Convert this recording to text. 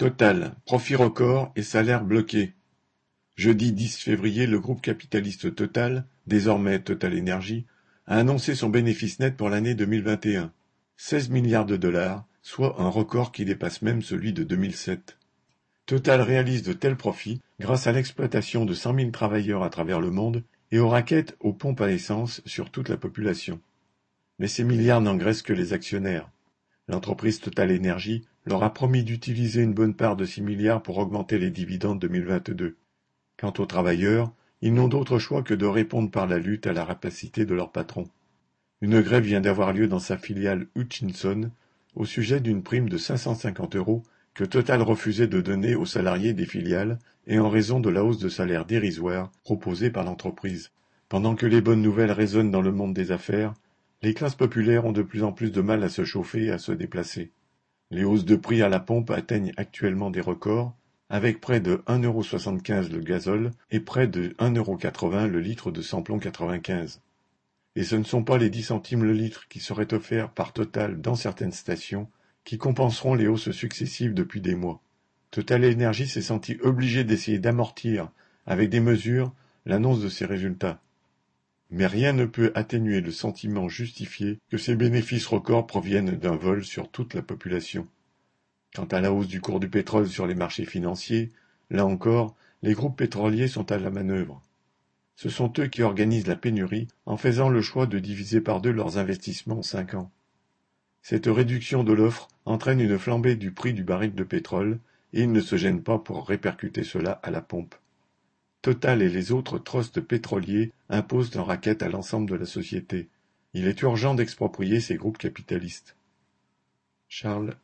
Total, profit record et salaire bloqué. Jeudi 10 février, le groupe capitaliste Total, désormais Total Energy, a annoncé son bénéfice net pour l'année 2021, 16 milliards de dollars, soit un record qui dépasse même celui de 2007. Total réalise de tels profits grâce à l'exploitation de 100 000 travailleurs à travers le monde et aux raquettes aux pompes à essence sur toute la population. Mais ces milliards n'engraissent que les actionnaires. L'entreprise Total Energy leur a promis d'utiliser une bonne part de six milliards pour augmenter les dividendes 2022. Quant aux travailleurs, ils n'ont d'autre choix que de répondre par la lutte à la rapacité de leur patron. Une grève vient d'avoir lieu dans sa filiale Hutchinson au sujet d'une prime de 550 euros que Total refusait de donner aux salariés des filiales et en raison de la hausse de salaire dérisoire proposée par l'entreprise. Pendant que les bonnes nouvelles résonnent dans le monde des affaires, les classes populaires ont de plus en plus de mal à se chauffer et à se déplacer. Les hausses de prix à la pompe atteignent actuellement des records, avec près de 1,75€ le gazole et près de 1,80€ le litre de samplon 95. Et ce ne sont pas les 10 centimes le litre qui seraient offerts par Total dans certaines stations qui compenseront les hausses successives depuis des mois. Total Energy s'est senti obligé d'essayer d'amortir, avec des mesures, l'annonce de ces résultats. Mais rien ne peut atténuer le sentiment justifié que ces bénéfices records proviennent d'un vol sur toute la population. Quant à la hausse du cours du pétrole sur les marchés financiers, là encore, les groupes pétroliers sont à la manœuvre. Ce sont eux qui organisent la pénurie en faisant le choix de diviser par deux leurs investissements en cinq ans. Cette réduction de l'offre entraîne une flambée du prix du baril de pétrole et ils ne se gênent pas pour répercuter cela à la pompe. Total et les autres trusts pétroliers imposent un racket à l'ensemble de la société. Il est urgent d'exproprier ces groupes capitalistes. Charles